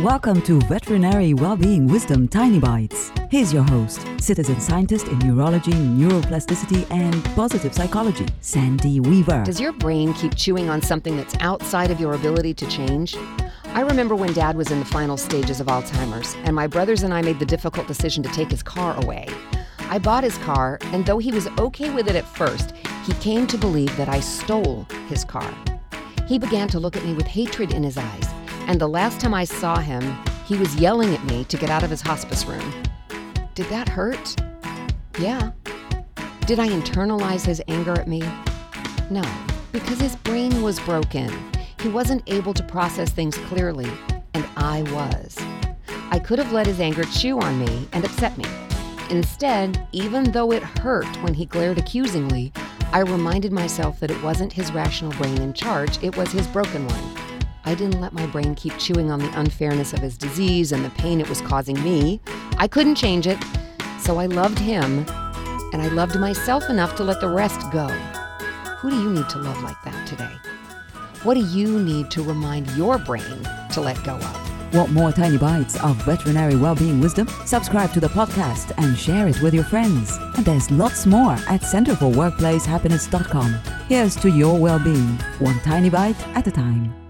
Welcome to Veterinary Wellbeing Wisdom Tiny Bites. Here's your host, citizen scientist in neurology, neuroplasticity, and positive psychology, Sandy Weaver. Does your brain keep chewing on something that's outside of your ability to change? I remember when Dad was in the final stages of Alzheimer's, and my brothers and I made the difficult decision to take his car away. I bought his car, and though he was okay with it at first, he came to believe that I stole his car. He began to look at me with hatred in his eyes, and the last time I saw him, he was yelling at me to get out of his hospice room. Did that hurt? Yeah. Did I internalize his anger at me? No, because his brain was broken. He wasn't able to process things clearly, and I was. I could have let his anger chew on me and upset me. Instead, even though it hurt when he glared accusingly, I reminded myself that it wasn't his rational brain in charge, it was his broken one. I didn't let my brain keep chewing on the unfairness of his disease and the pain it was causing me. I couldn't change it, so I loved him, and I loved myself enough to let the rest go. Who do you need to love like that today? What do you need to remind your brain to let go of? Want more tiny bites of veterinary well-being wisdom? Subscribe to the podcast and share it with your friends. And there's lots more at centerforworkplacehappiness.com. Here's to your well-being, one tiny bite at a time.